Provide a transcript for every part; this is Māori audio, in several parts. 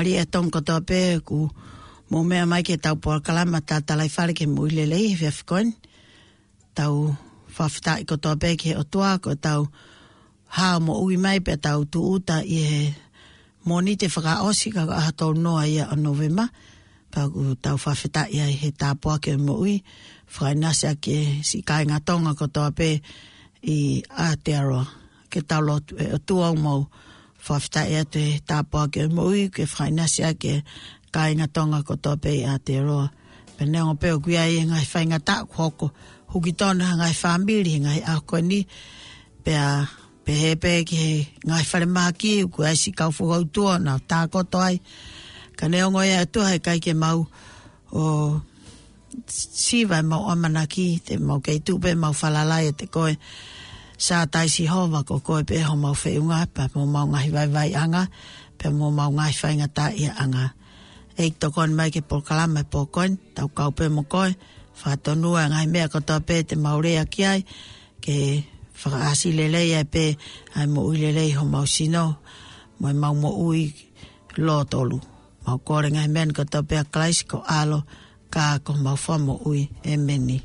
Maria e tonko tō pē ku mō mea mai ke tau pōra kalama tā talai whare ke mui le lei hewhia whikoin. Tau whawhita i kotoa pē ke o tua ko tau hā mo ui mai pē tau tu uta i he mō ni te whaka osi ka aha tō noa ia o novema. Pā ku tau whawhita i he tā pōra ke mo ui whai nasa ke si kai ngā tonga kotoa pē i Aotearoa. Ke tau lotu e o tua o mou. Mm whawhita ea te tāpua ke mui, ke whainasia, ke kāinga tonga ko tō pei a te roa. Pene o peo kuia i ngai whainga tā kuhoko, huki tōna ngai whāmiri, ngai ako ni, pea pehe pe ki he ngai whare māki, uku aisi kaufu gau tua, nā tā koto ai. Ka ne ongo ea tua hei kai ke mau o siwai mau amana ki, te mau keitupe, mau whalalai e te koe sa taisi hova ko koe pe ho mau feunga pa mo mau ngahi vai vai anga pe mo mau ngahi fai ngata ia anga e to kon mai ke por kalam mai por kon tau kau pe mo koe whatonua me ko kota pe te maurea ki ai ke whakaasi lelei ai pe ai mo ui lelei ho mau sino mo mau mo ui lo tolu mau kore ngai ko kota pe a klaisiko alo ka ko mau fomo ui e meni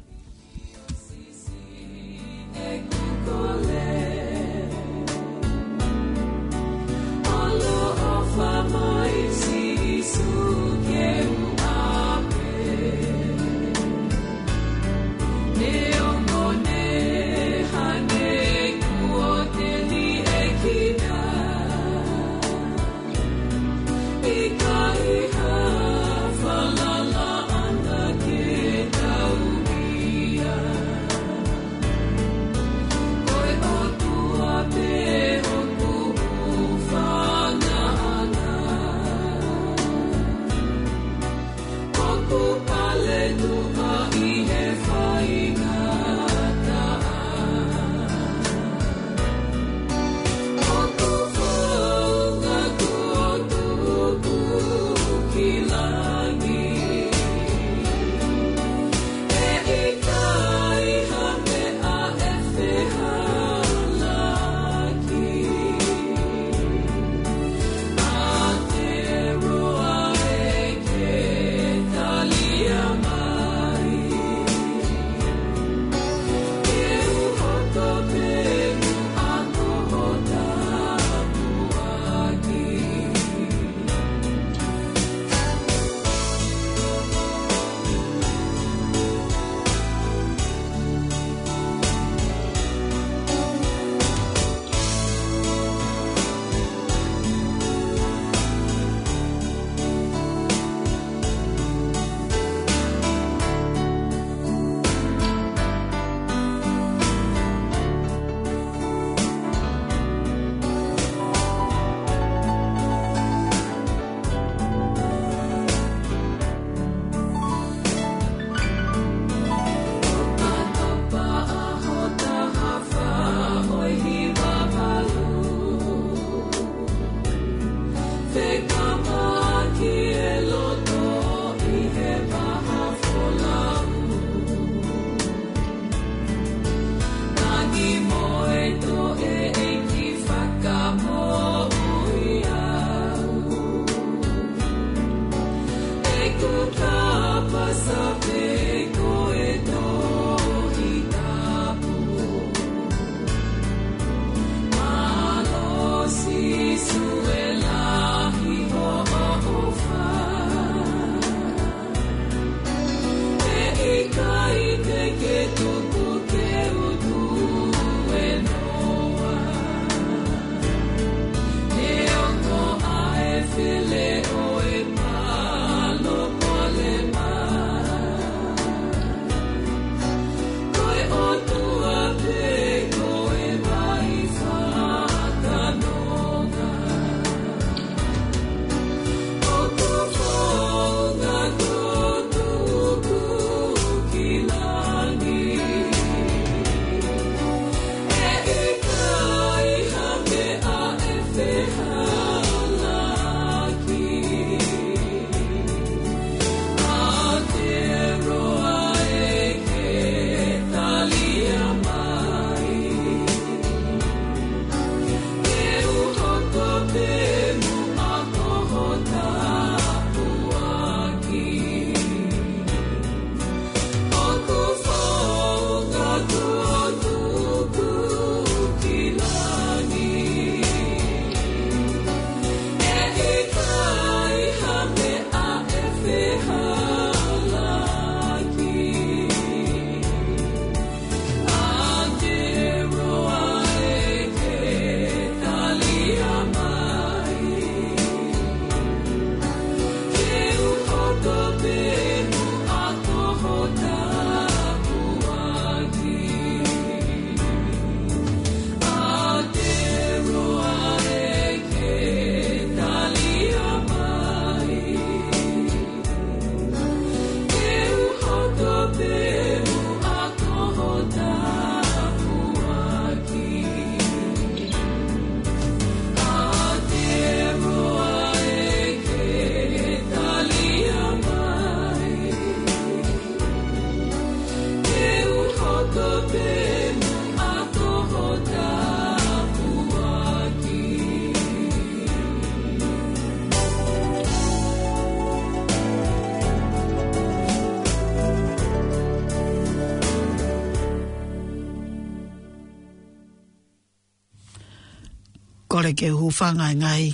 ore ke hufanga ngai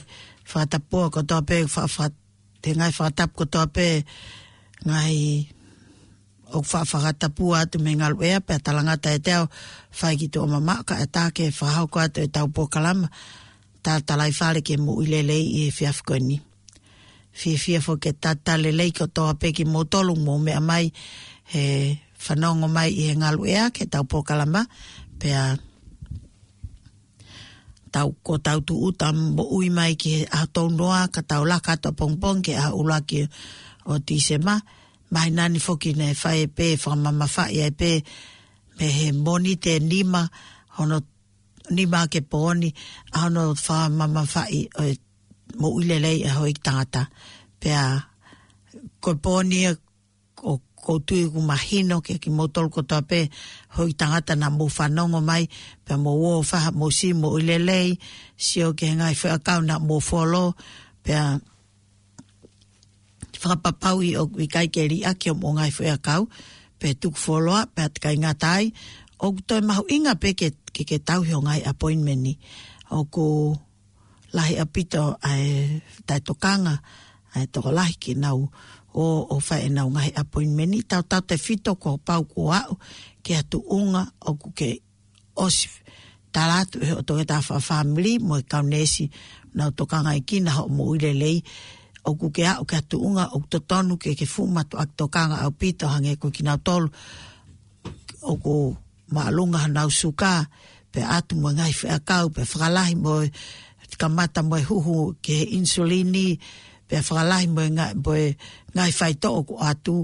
fa whatapua ko toa pe te ngai tap ko toa pe ngai o whawhakatapua atu me ngā luea pe talanga ta e teo whai ki tō mama ka e fa whahauko atu e tau ta tā talai whare ke mo ilelei i e whiafko ni. fi fi fo ke tā talelei ko toa pe ki motolu mō mea mai he whanongo mai e ngā luea ke tau ba pe a tau ko tau tu utam bo ui mai ki a ton noa ka tau la to pong pong ki a ula ki o ti se ma mai nani foki ne fa e pe fa ma ma fa e pe me he moni te nima ono nima ke poni a ono fa mama fai fa e mo ui le lei a hoi tangata pe a ko poni a e ko tu e mahino ke ki motol ko tape ho i tangata na mo fanongo mai pe mo wo faha mo si mo lelei si o ke ngai fa na mo folo pe fa papau i o ki kai ke ri a ke mo ngai fa ka pe tu folo pe at kai ngatai o to ma inga pe ke ke, ke tau hi ngai appointment ni o ko lahi apito ai tai tokanga ai to lahi ki nau o o fa e na unga appointment ta ta te fito ko pau ko a ke atu unga o ke os ta o to ta fa family mo e ka nesi na to ka ngai ki na mo ile lei o ku ke a o ke atu unga o to tonu ke ke fu ma to ak to ka ngai au pito hange ko ki na tol o ku ma lunga na suka pe atu mo ngai fa o pe fra lai mo ka mata mo e hu hu ke insulini pe whakalahi mo e ngai whai to oku atu,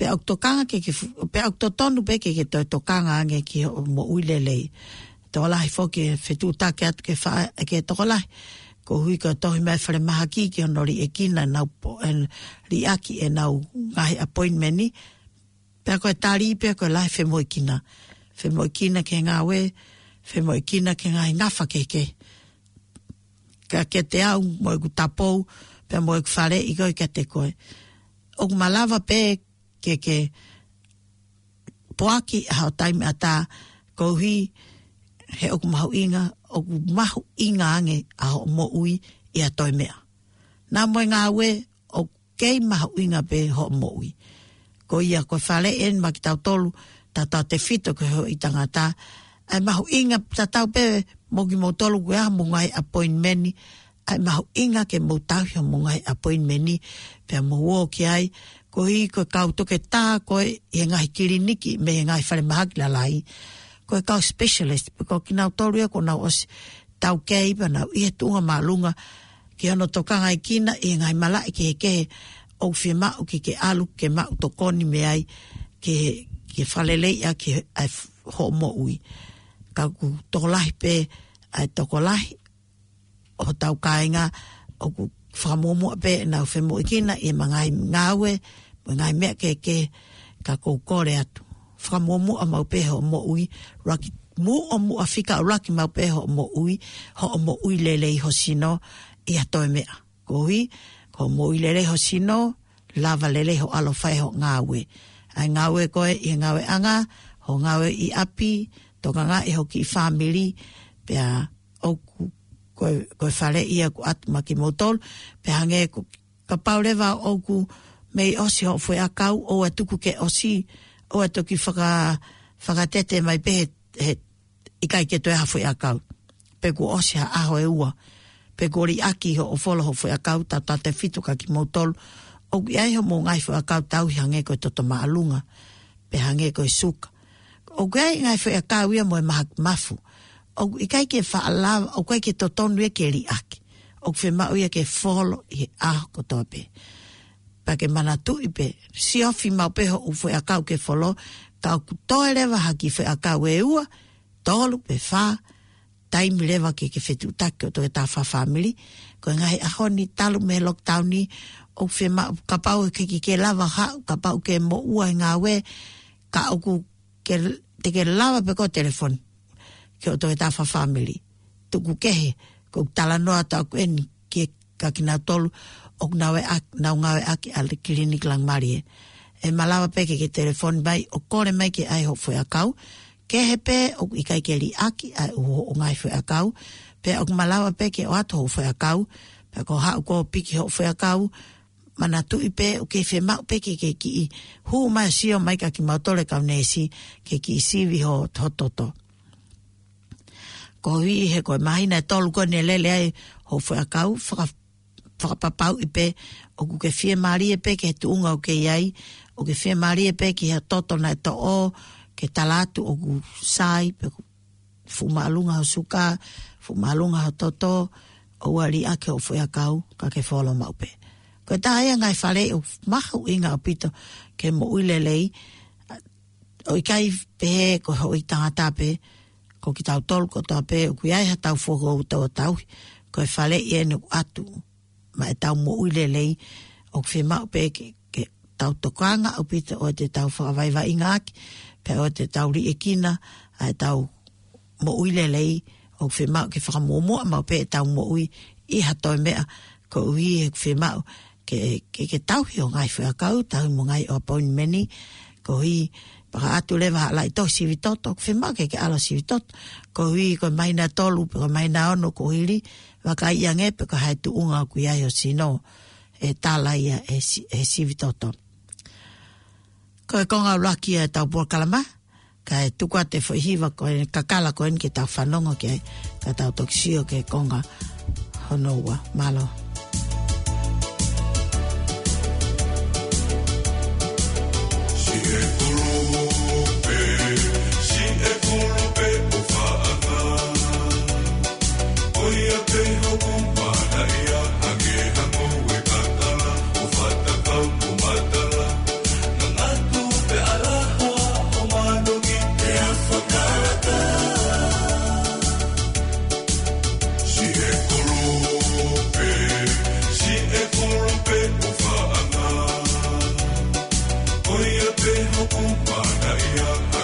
pe auk to kanga ke ke, pe auk to tonu pe ke ke to to kanga ange ki mo uilelei. Te walahi fo ke whetu take atu ke wha, ke to kolahi, ko hui ka tohi mai whare maha ki ki onori e kina nau po, e, ri aki e nau ngai appointmenti, pe ako e tari pe ako e lahi whe mo kina, whe mo kina ke ngā we, whe mo kina ke ngai ngafa ke ke, ka ke te au mo e ku tapou, mo e ku tapou, pe mo ek fare i goi kate koe. Ok malava pe ke ke poaki hao taimi a ta kouhi he og mahu inga, ok mahu inga ange a ho mo ui i a toi mea. Nā moe ngā we, ok kei mahu inga pe ho mo ui. Ko ia koe fare en ma ki tau tolu, ta tau te fito ke ho i tangata, ai mahu inga ta tau pe mo ki mo tolu kwe a mungai appointmenti, ai mahu inga ke mou tahi o mungai appointmenti pia mou o ki ai ko i ko kau toke tā ko i ngai kiriniki me i ngai whare mahaki la lai ko i kau specialist piko ki nau toru e, ko nau os tau kei pa nau i e tunga mālunga ki ano toka ngai kina i e ngai malai e ke ke o fi mau ki ke alu ke mau to koni me ai ke ke falelei a ke ai ho mo ui ka ku tokolahi pe ai tokolahi ho tau kāinga o ku whakamomo ape na o whemo ikina e mangai ngāwe, mangai mea keke ka kou kore atu. Whakamomo a maupeha o mo ui, raki mu o mu afika o raki maupeha o mo ui, ho o mo ui lelei ho sino e atoe mea. Kohi, ko mo ui lelei ho sino, lava lelei ho alofai ho ngāwe. Ai ngāwe koe i ngāwe anga, ho ngāwe i api, toka ngā e ho ki i family, pea oku ko koe whare ia ku atu maki motol, pe hange ko ka paurewa oku mei osi ho fwe akau o atuku ke osi o atuki whaka, whakatete mai pe he, he ikai ke toi hafwe kau, Pe ku osi ha aho e ua, pe ku ori aki ho o folo ho fwe akau ta ta te fitu ka ki motol, o ki aiho mo ngai fwe akau tau hi hange koe toto maalunga, pe hange koe suka. O kei ngai fwe akau ia moe mahak mafu, au i kai ke wha alawa, au kai ke to tonu e ke li ake. Au kwe mau ia ke folo i he ah kotoa pe. Pa ke mana tu i pe, si ofi mau peho u fwe akau ke folo, tau kutoe lewa haki fwe akau e ua, tolu pe wha, taimi lewa ke ke whetu taki o ta e tawha family, ko koe ngahe ahoni talu me lockdown ni, au kwe mau kapau e ke ke ke lava ha, kapau ke mo ua i e we, ka au ku ke, te ke lava pe ko telefoni ke o toke tawha family. Tuku kehe, ko tala noa tau koe ni ke kakina tolu, ok nawe ak, nau ngawe aki al klinik lang marie. E malawa peke ke telefon bai, o kore mai ke ai hok fwe akau, ke pe o ikai ke li aki ai uho o ngai fwe akau, pe ok malawa peke o ato hok fwe akau, pe ko hau ko piki hok fwe akau, mana tu i pe o ke fe mau peke ke ki i, hu mai sio mai kaki mautole kaunesi ke ki i sivi ho tototo. To ko hui he koe mahi nei tolu koe ne lele ai ho fwe akau whakapapau i pe o ku ke fie maari e pe ke he tuunga o ke iai o ke fie maari e pe ke he toto nei to o ke talatu o ku sai pe ku fumalunga o suka fumalunga o toto o wali a ke o fwe akau ka ke folo maupe ko ta ai ngai fale o mahu inga o pito ke mo uilelei o i kai pe ko ho i tangata pe o i kai pe ko ki tau tolu ko tau pe ku ai ha tau fogo u tau tau ko e fale i ene ku atu ma e tau mo ui lei o ku whema pe ke, ke tau tokanga o pita o te tau whakavai wa inga aki pe o te tau li e kina a e tau mo ui lei o ku whema ke whakamomo ma pe e tau mo ui i ha toi mea ko ui e ku whema ke, ke, ke tau hi o ngai whakau tau mo ngai o apoin meni ko hi ko hi Paka atu le wa ala ito siwi toto, ke whema ke ke ala siwi toto. Ko hui ko maina tolu, ko maina ono ko hili, waka ia nge pe ko haitu unga ku ia yo sino e tala ia e, e siwi toto. Ko e konga uraki e tau pua kalama, ka e tukua te whuhiwa ko e kakala ko en ki tau whanongo ki ai, ka tau toksio ke konga honoua. Malo. Malo. No con ya.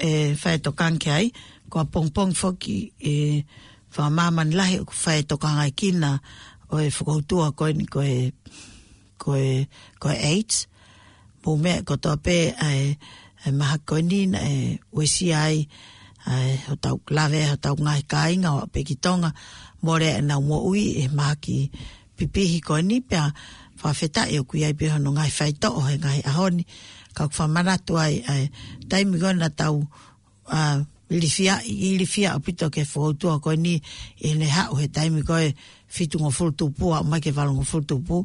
e fai to kanke ai ko a pong pong foki e fa mama ni lahi ko fai to kanga kina o e tu a ko ni ko e ko e ko e eight mo me ko to pe ai ai maha ko ni na e wesi ai ai o tau klave o tau ngai kai nga pe kitonga more na mo ui e maki pipihi ko ni pe fa feta e ku ai pe no ngai fai to o e ngai a honi ka fa mana to ai ai tai mi gona tau a lifia lifia apito ke fo tu ko ni ene ha o tai mi ko fitu ngo fo tu pu ma ke valo ngo fo tu pu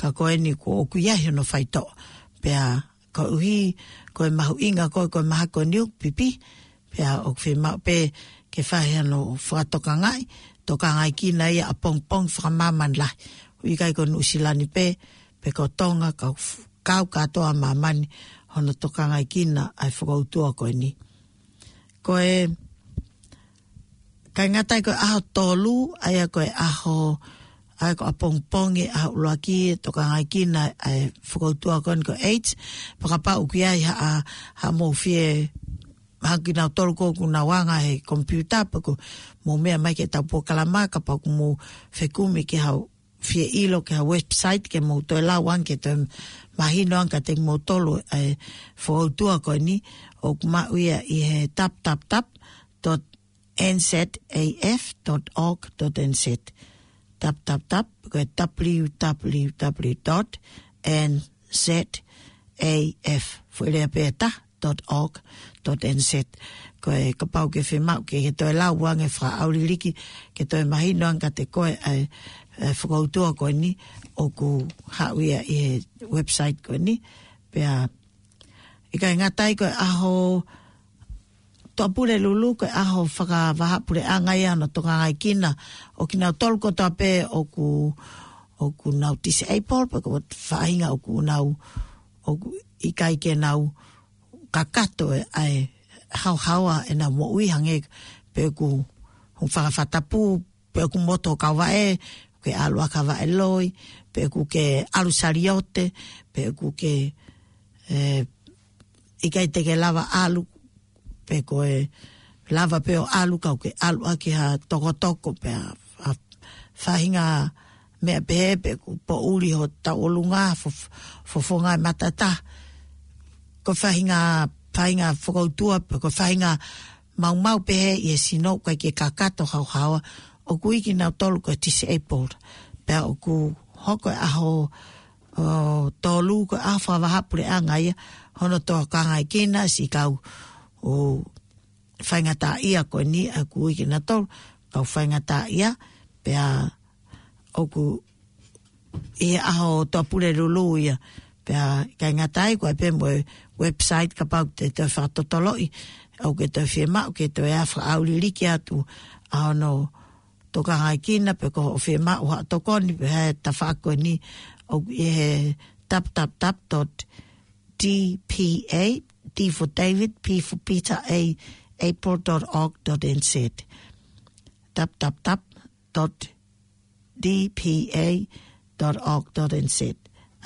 ka ko ni ko o ku he no fai to pe a ko hi ko ma hu inga ko ko ma ko ni pipi pe a o fe ma pe ke fa he no fa to ka ngai to ka ngai ki na ya pong pong fra ma man la ui kai ko nu silani pe pe ko tonga ka kau katoa mamani hono tokanga kina ai whakautua koe ni. Koe, kai ngatai koe aho tolu, aia koe aho, ai koe apongpongi, aho uloaki, tokanga kina ai whakautua koe ni koe eight, pakapa uki ai ha, ha, ha mou fie, hanki nao tolu koe kuna wanga he kompiuta, pako mou mea mai ke tau pokalama, kapa kumu fekumi ke hau fie ilo ke a website ke mou toi e lau anke to mahino anka te mou tolu e, eh, fuhautua ko ni o kuma uia i he tap tap tap dot nzaf tap tap tap go www dot nzaf dot org dot nz ko e ka pau ke whimau ke he toi lau wange wha auliriki ke toi mahino anka te koe eh, e eh, whakautua koe ni o ku hawea i website koe ni. Pea, i kai ngatai koe aho tua pure lulu koe aho whaka waha pure angai ana tonga ngai kina o kina nau tolu ko tua pē o ku o ku nau tisi eipol pa kua whainga o ku nau o ku i kai ke nau kakato e ai hau haua e nau mo uihange pe ku hung whaka pe ku moto kawa pe alu akava eloi, pe kuke alu sariote, pe kuke eh, ikai teke lava alu, pe koe lava peo alu kauke alu ake ha toko toko pe a, a fahinga mea pehe pe ku po uri ho taolunga fofonga fo e matata ko fahinga fahinga fokautua pe ko fahinga maumau pehe i e sino kai ke kakato hau hawa o ku iki nau tolu koe disabled, pea o ku hoko e aho tolu koe awha wahapure a ngai, hono toa ngai kina si kau o whaingata ia koe ni a ku iki nau tolu, kau whaingata ia, pea o ku i e aho toa pule rulu ia, pea kai ngatai koe pe moe website ka pau te te whakatotoloi, au ke te whema, au ke te whaafra au li liki atu, au no, toka hai kina pe ko o fema o ha toko ni pe he tafako ni o e tap tap tap dot dpa d for david p for peter a april dot org dot nz tap tap tap dot dpa dot org dot nz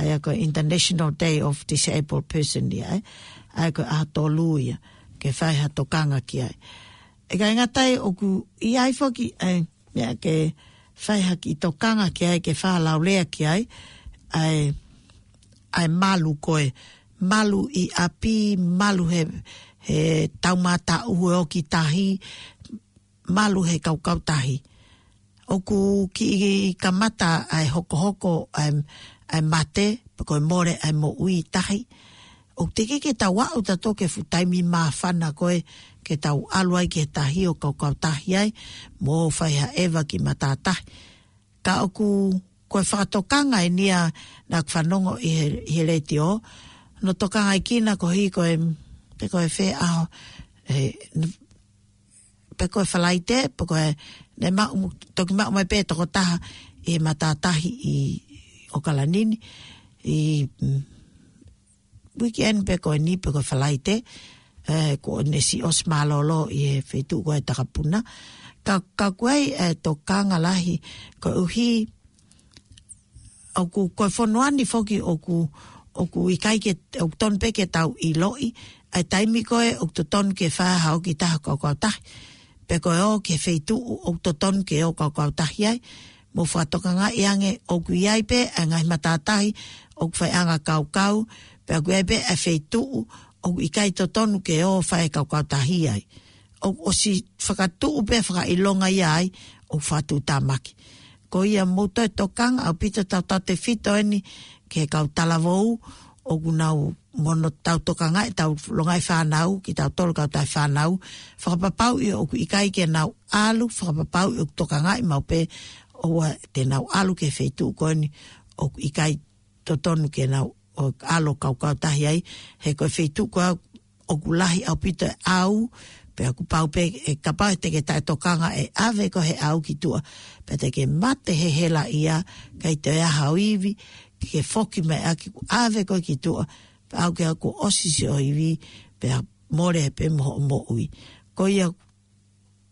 ai ko international day of disabled person ni ai ai ko atoluia ke fai ha tokanga ki ai e ga ngatai o ku i ai foki ai me a ke fai haki i tokanga ki ai, ke whālau lea ki ai, ai, malu koe, malu i api, malu he, he taumata ue o ki tahi, malu he kaukau tahi. ku ki i kamata ai hoko hoko ai, mate, ko i e more ai mo ui tahi. O teke ke ke tawa o tato ke futai mafana koe, ke tau alu ai ke tahi o kau kau tahi ai, mō whai a ewa ki ma tātahi. Ka oku koe whakatokanga e nia nā kwhanongo i he, i o, no tokanga i kina ko hi koe pe koe whē aho, e, pe koe whalaite, pe koe ne ma, toki ma umai pē taha e ma tātahi i o kalanini, i mm, wiki en pe koe ni pe koe whalaite, e, eh, ko nesi o smalolo i e feitu ko e takapuna. Ka, ka kuei e eh, to kanga lahi, ko uhi, oku, ko e fonuani foki oku, oku i kai ke, oku ton peke tau i loi, ai taimi koe oku to ton ke wha hao ki taha kau tahi. Pe koe o ke feitu oku to ton ke o kau kau tahi ai, mo fuatoka nga iange oku iai pe, e ngai matatahi, oku whai anga kau kau, pe aku ebe e feitu oku o i kai to tonu ke o fae kau kau tahi ai. O, o si whakatu upe whaka ilonga i ai, o whatu tamaki. Ko ia mouto e tokang, au pita tau tau te fito eni, ke kau talavou, o kunau mono tau tokanga e tau longai whanau, ki tau tolu kau tai whanau, whakapapau i o i kai ke nau alu, whakapapau i o tokanga i maupe, o te nau alu ke feitu ukoni, o i kai totonu ke nau alu o alo kau kau tahi ai, he koe feitu kua o kulahi au pita au, pe aku pau pe e kapa e teke tae tokanga e ave ko he au ki tua, pe teke mate he hela ia, kai te ea hau iwi, ke foki me aki ave ko ki tua, pe au ke aku osisi o iwi, pe a more he pe mo, mo ui. Ko ia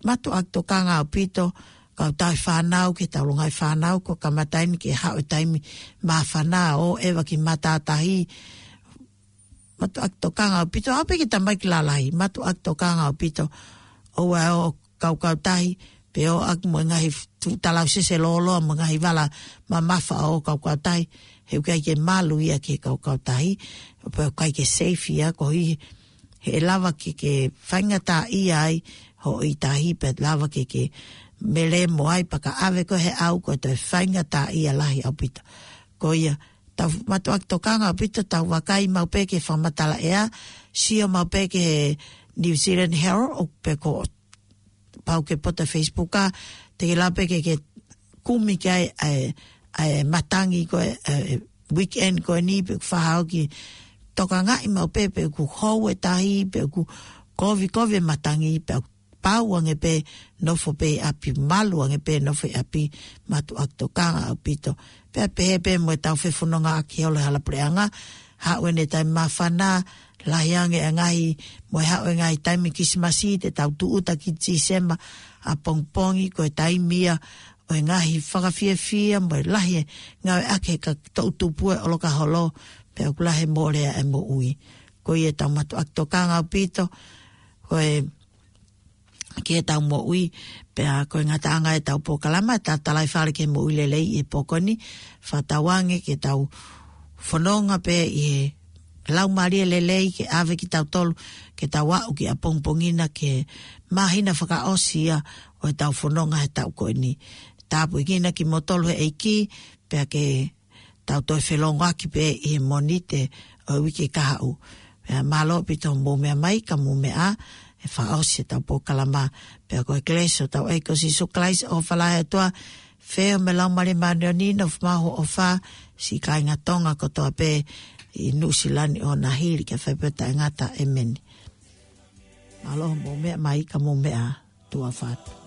matu ak tokanga au pito, kau tai whanau ke tau longai whanau ko ka ki ke hao taimi mā whanau o ewa ki matatahi matu ak to kanga pito ape ki tamai ki lalai matu ak to kanga o pito o wa o kau kau tai pe o ak mo ngai tu talau se lolo mo ngai vala ma mafa o kau kau tai heu u kai ke malu ia ke kau kau tai pe o kai ke safe ia ko i he lava ke ke whaingata ia ai ho i tahi pe lava ke ke me le mo ai paka ave ko he au ko te whainga tā ia lahi au pita. Ko ia, tau matu ak tokanga au pita, tau waka wakai maupeke whamatala ea, sio maupeke he New Zealand Herald o pe ko pau ke pota Facebooka, te ke lape ke ke kumi ke ai, matangi ko weekend ko ni pe whahau ki tokanga i mau pe ku hou e tahi, pe ku kovi kovi matangi pe ku pau ang epe no fo pe api malu ang epe no fo api matu akto kanga au pito. Pe pe pe mo tau fe fono nga ki ole hala preanga ha wene tai mafana la yange ngai mo ha o ngai tai mi kismasi te tau tu uta ki tsema a pong pongi ko tai mia o ngai faga fie fie mo la ye nga ake ka tau tu pu o loka holo pe o kula he mo e mo ui ko ye e tau matu akto kanga au pito ko ke e mo ui, pea koe ngā tānga e tau pōkalama, ta talai whāre ke mo lelei e pōkoni, whātawange ke tau whanonga e i he lau maria lelei ke awe ki tau tolu, ke tau au ki a pongpongina ke mahina whaka osia o e tau whanonga e tau koe ni. Tāpu i kina ki motolu e iki, pea ke tau toi whelongo aki pē i he monite o ki kaha u. Mālo pito mō mea mai ka mō mea a, e whaau se tau pōkalama. Pea koe kles o tau eiko si su klais o whalai atua, whea me lau mare mānea nina o maho o wha, si kai ngā tonga kotoa pē, i nusi lani o na hiri ke whaipata e ngata e meni. Aloha mō mea mai ka mō mea tua whātua.